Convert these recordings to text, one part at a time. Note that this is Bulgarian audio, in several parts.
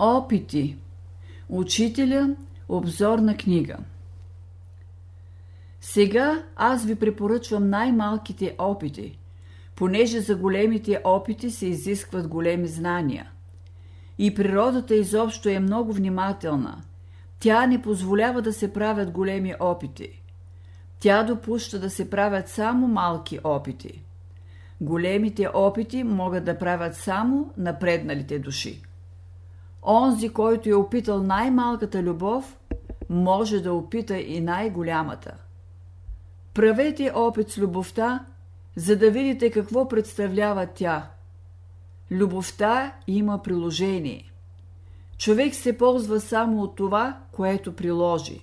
Опити. Учителя. Обзорна книга. Сега аз ви препоръчвам най-малките опити, понеже за големите опити се изискват големи знания. И природата изобщо е много внимателна. Тя не позволява да се правят големи опити. Тя допуща да се правят само малки опити. Големите опити могат да правят само напредналите души. Онзи, който е опитал най-малката любов, може да опита и най-голямата. Правете опит с любовта, за да видите какво представлява тя. Любовта има приложение. Човек се ползва само от това, което приложи.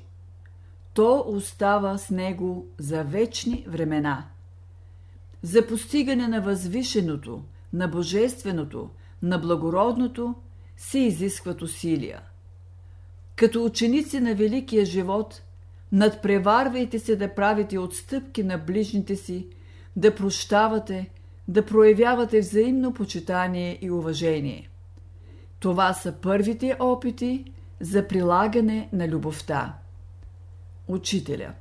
То остава с него за вечни времена. За постигане на възвишеното, на божественото, на благородното – се изискват усилия. Като ученици на великия живот, надпреварвайте се да правите отстъпки на ближните си, да прощавате, да проявявате взаимно почитание и уважение. Това са първите опити за прилагане на любовта. Учителя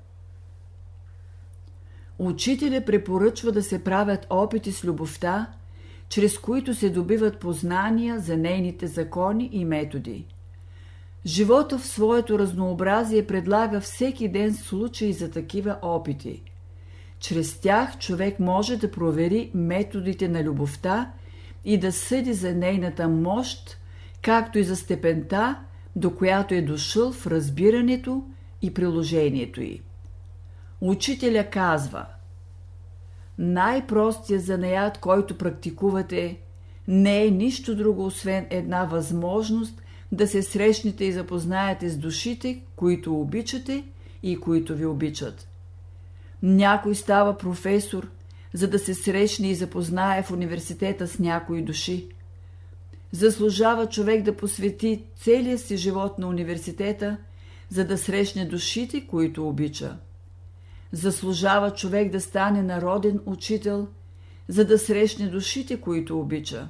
Учителя препоръчва да се правят опити с любовта – чрез които се добиват познания за нейните закони и методи. Живота в своето разнообразие предлага всеки ден случаи за такива опити. Чрез тях човек може да провери методите на любовта и да съди за нейната мощ, както и за степента, до която е дошъл в разбирането и приложението й. Учителя казва – най-простият занаят, който практикувате, не е нищо друго, освен една възможност да се срещнете и запознаете с душите, които обичате и които ви обичат. Някой става професор, за да се срещне и запознае в университета с някои души. Заслужава човек да посвети целия си живот на университета, за да срещне душите, които обича заслужава човек да стане народен учител, за да срещне душите, които обича.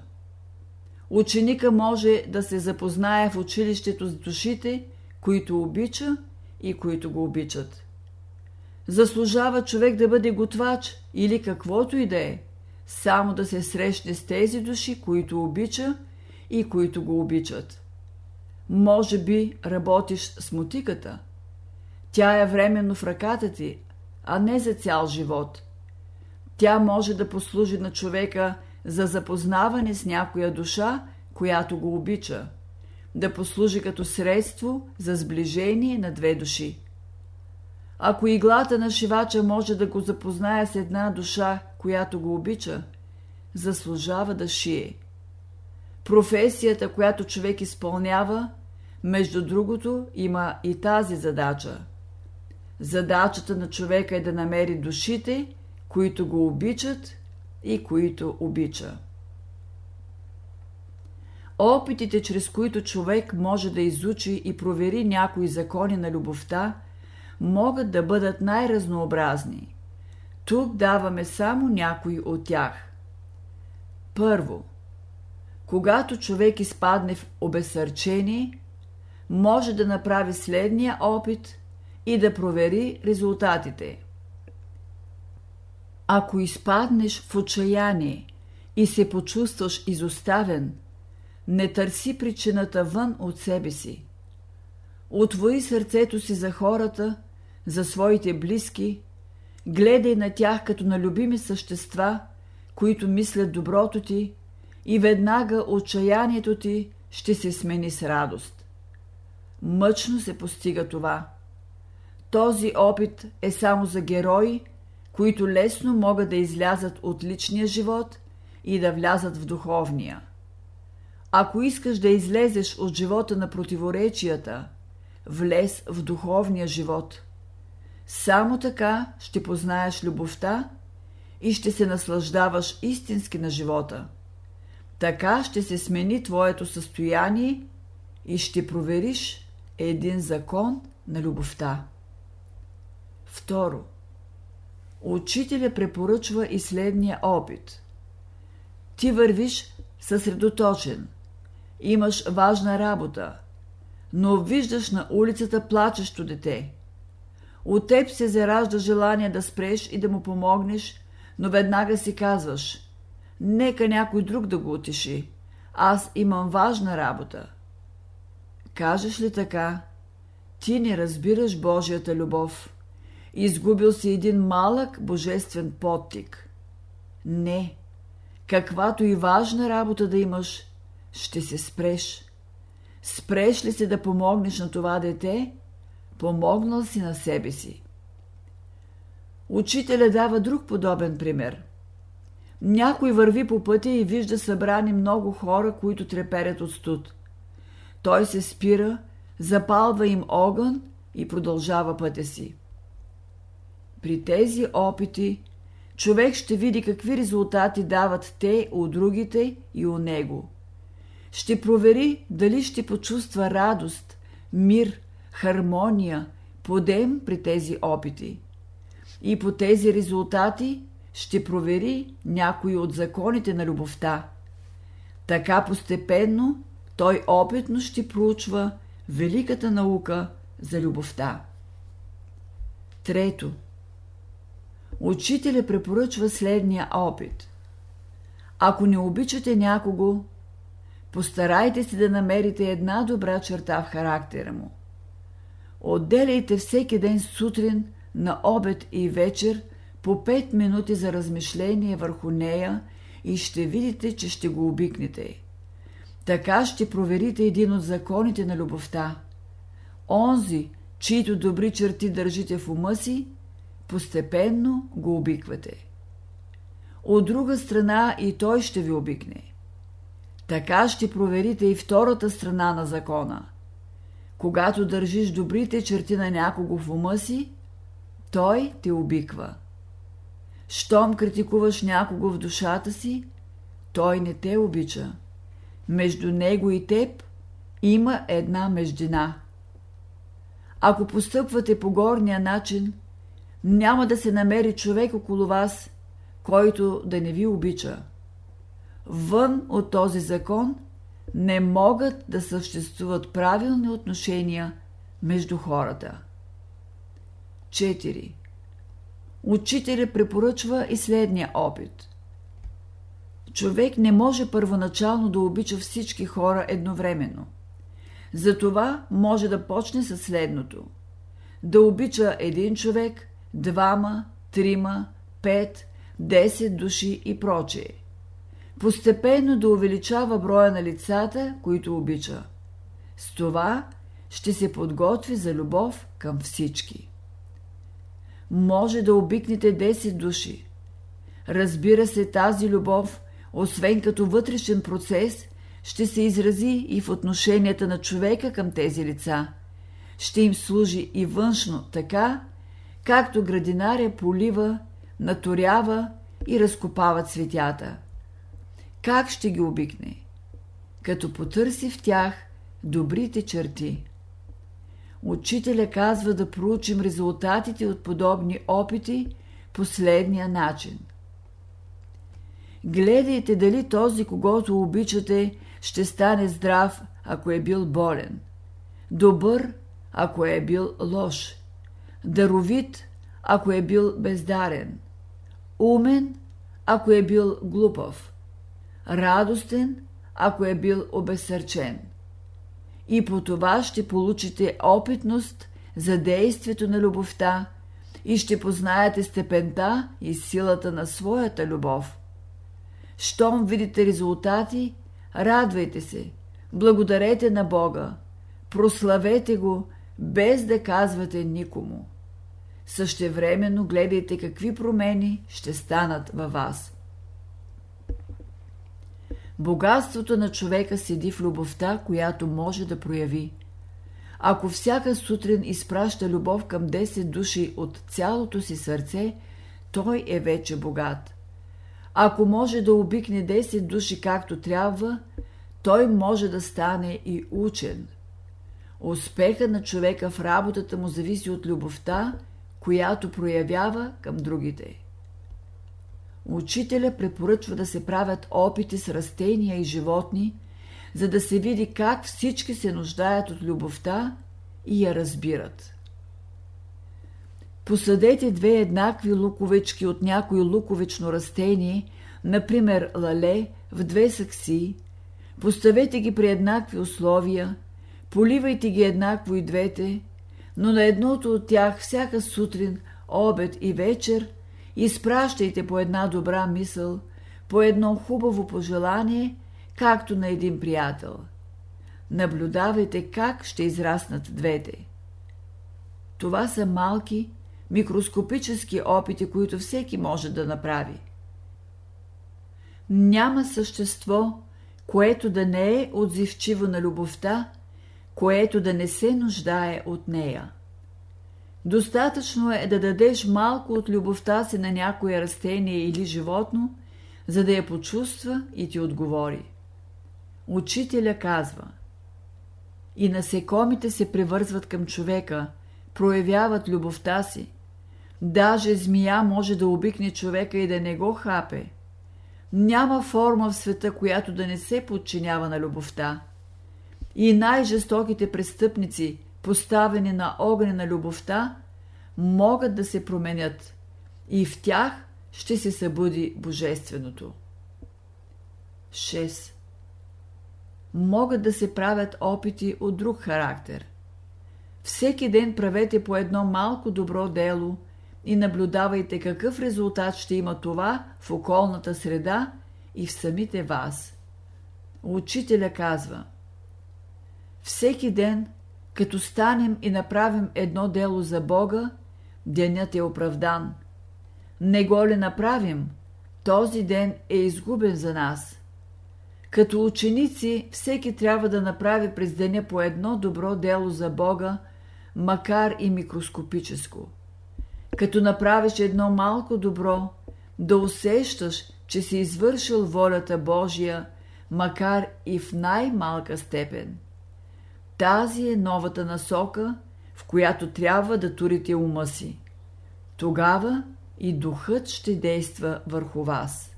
Ученика може да се запознае в училището с душите, които обича и които го обичат. Заслужава човек да бъде готвач или каквото и да е, само да се срещне с тези души, които обича и които го обичат. Може би работиш с мутиката. Тя е временно в ръката ти, а не за цял живот. Тя може да послужи на човека за запознаване с някоя душа, която го обича, да послужи като средство за сближение на две души. Ако иглата на шивача може да го запознае с една душа, която го обича, заслужава да шие. Професията, която човек изпълнява, между другото, има и тази задача – Задачата на човека е да намери душите, които го обичат и които обича. Опитите, чрез които човек може да изучи и провери някои закони на любовта, могат да бъдат най-разнообразни. Тук даваме само някои от тях. Първо, когато човек изпадне в обесърчение, може да направи следния опит – и да провери резултатите. Ако изпаднеш в отчаяние и се почувстваш изоставен, не търси причината вън от себе си. Отвои сърцето си за хората, за своите близки, гледай на тях като на любими същества, които мислят доброто ти и веднага отчаянието ти ще се смени с радост. Мъчно се постига това – този опит е само за герои, които лесно могат да излязат от личния живот и да влязат в духовния. Ако искаш да излезеш от живота на противоречията, влез в духовния живот. Само така ще познаеш любовта и ще се наслаждаваш истински на живота. Така ще се смени твоето състояние и ще провериш един закон на любовта. Второ, учителя препоръчва и следния опит. Ти вървиш съсредоточен. имаш важна работа, но виждаш на улицата плачещо дете. От теб се заражда желание да спреш и да му помогнеш, но веднага си казваш – нека някой друг да го утеши. Аз имам важна работа. Кажеш ли така? Ти не разбираш Божията любов. Изгубил си един малък божествен подтик. Не. Каквато и важна работа да имаш, ще се спреш. Спреш ли се да помогнеш на това дете, помогнал си на себе си. Учителя дава друг подобен пример. Някой върви по пътя и вижда събрани много хора, които треперят от студ. Той се спира, запалва им огън и продължава пътя си. При тези опити човек ще види какви резултати дават те у другите и у него. Ще провери дали ще почувства радост, мир, хармония, подем при тези опити. И по тези резултати ще провери някои от законите на любовта. Така постепенно той опитно ще проучва великата наука за любовта. Трето. Учителя препоръчва следния опит. Ако не обичате някого, постарайте се да намерите една добра черта в характера му. Отделяйте всеки ден сутрин, на обед и вечер по 5 минути за размишление върху нея и ще видите, че ще го обикнете. Така ще проверите един от законите на любовта. Онзи, чието добри черти държите в ума си, постепенно го обиквате. От друга страна и той ще ви обикне. Така ще проверите и втората страна на закона. Когато държиш добрите черти на някого в ума си, той те обиква. Щом критикуваш някого в душата си, той не те обича. Между него и теб има една междина. Ако постъпвате по горния начин, няма да се намери човек около вас, който да не ви обича. Вън от този закон не могат да съществуват правилни отношения между хората. 4. Учителя препоръчва и следния опит. Човек не може първоначално да обича всички хора едновременно. Затова може да почне с следното. Да обича един човек, двама, трима, пет, десет души и прочее. Постепенно да увеличава броя на лицата, които обича. С това ще се подготви за любов към всички може да обикнете 10 души. Разбира се, тази любов, освен като вътрешен процес, ще се изрази и в отношенията на човека към тези лица. Ще им служи и външно така, както градинаря полива, наторява и разкопава цветята. Как ще ги обикне? Като потърси в тях добрите черти. Учителя казва да проучим резултатите от подобни опити последния начин. Гледайте дали този, когато обичате, ще стане здрав, ако е бил болен, добър, ако е бил лош, даровит, ако е бил бездарен, умен, ако е бил глупав, радостен, ако е бил обесърчен – и по това ще получите опитност за действието на любовта и ще познаете степента и силата на своята любов. Щом видите резултати, радвайте се, благодарете на Бога, прославете го, без да казвате никому. Същевременно гледайте какви промени ще станат във вас. Богатството на човека седи в любовта, която може да прояви. Ако всяка сутрин изпраща любов към 10 души от цялото си сърце, той е вече богат. Ако може да обикне 10 души както трябва, той може да стане и учен. Успеха на човека в работата му зависи от любовта, която проявява към другите. Учителя препоръчва да се правят опити с растения и животни, за да се види как всички се нуждаят от любовта и я разбират. Посадете две еднакви луковички от някой луковично растение, например лале, в две сакси, поставете ги при еднакви условия, поливайте ги еднакво и двете, но на едното от тях всяка сутрин, обед и вечер изпращайте по една добра мисъл, по едно хубаво пожелание, както на един приятел. Наблюдавайте как ще израснат двете. Това са малки, микроскопически опити, които всеки може да направи. Няма същество, което да не е отзивчиво на любовта, което да не се нуждае от нея. Достатъчно е да дадеш малко от любовта си на някое растение или животно, за да я почувства и ти отговори. Учителя казва И насекомите се превързват към човека, проявяват любовта си. Даже змия може да обикне човека и да не го хапе. Няма форма в света, която да не се подчинява на любовта. И най-жестоките престъпници, поставени на огъня на любовта, могат да се променят и в тях ще се събуди Божественото. 6. Могат да се правят опити от друг характер. Всеки ден правете по едно малко добро дело и наблюдавайте какъв резултат ще има това в околната среда и в самите вас. Учителя казва Всеки ден, като станем и направим едно дело за Бога, денят е оправдан. Не го ли направим, този ден е изгубен за нас. Като ученици, всеки трябва да направи през деня по едно добро дело за Бога, макар и микроскопическо. Като направиш едно малко добро, да усещаш, че си извършил волята Божия, макар и в най-малка степен. Тази е новата насока, в която трябва да турите ума си. Тогава и духът ще действа върху вас.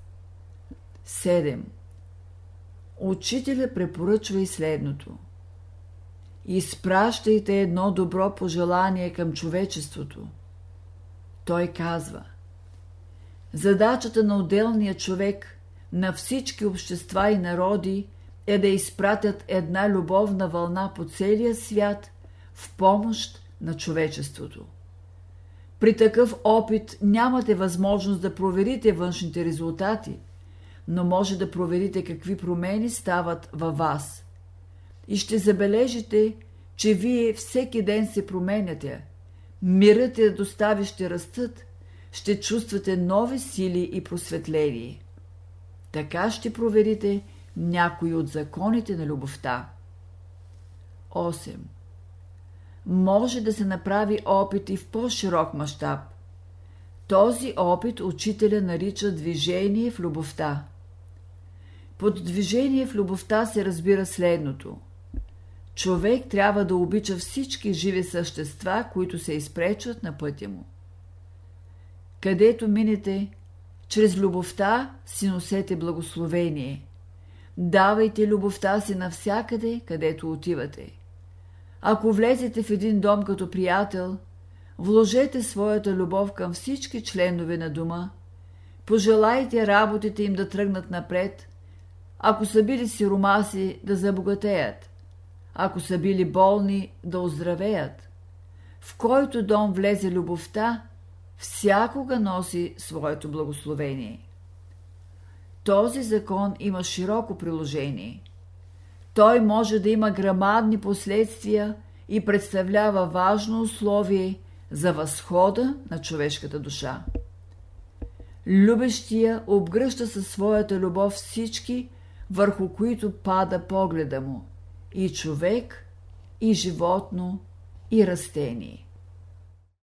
7. Учителя препоръчва и следното. Изпращайте едно добро пожелание към човечеството. Той казва Задачата на отделния човек, на всички общества и народи е да изпратят една любовна вълна по целия свят в помощ на човечеството. При такъв опит нямате възможност да проверите външните резултати, но може да проверите какви промени стават във вас. И ще забележите, че вие всеки ден се променяте. Мирът и достави ще растат, ще чувствате нови сили и просветление. Така ще проверите някои от законите на любовта. 8 може да се направи опит и в по-широк мащаб. Този опит учителя нарича движение в любовта. Под движение в любовта се разбира следното. Човек трябва да обича всички живи същества, които се изпречват на пътя му. Където минете, чрез любовта си носете благословение. Давайте любовта си навсякъде, където отивате. Ако влезете в един дом като приятел, вложете своята любов към всички членове на дома, пожелайте работите им да тръгнат напред, ако са били сиромаси да забогатеят, ако са били болни да оздравеят. В който дом влезе любовта, всякога носи своето благословение. Този закон има широко приложение – той може да има грамадни последствия и представлява важно условие за възхода на човешката душа. Любещия обгръща със своята любов всички, върху които пада погледа му – и човек, и животно, и растение.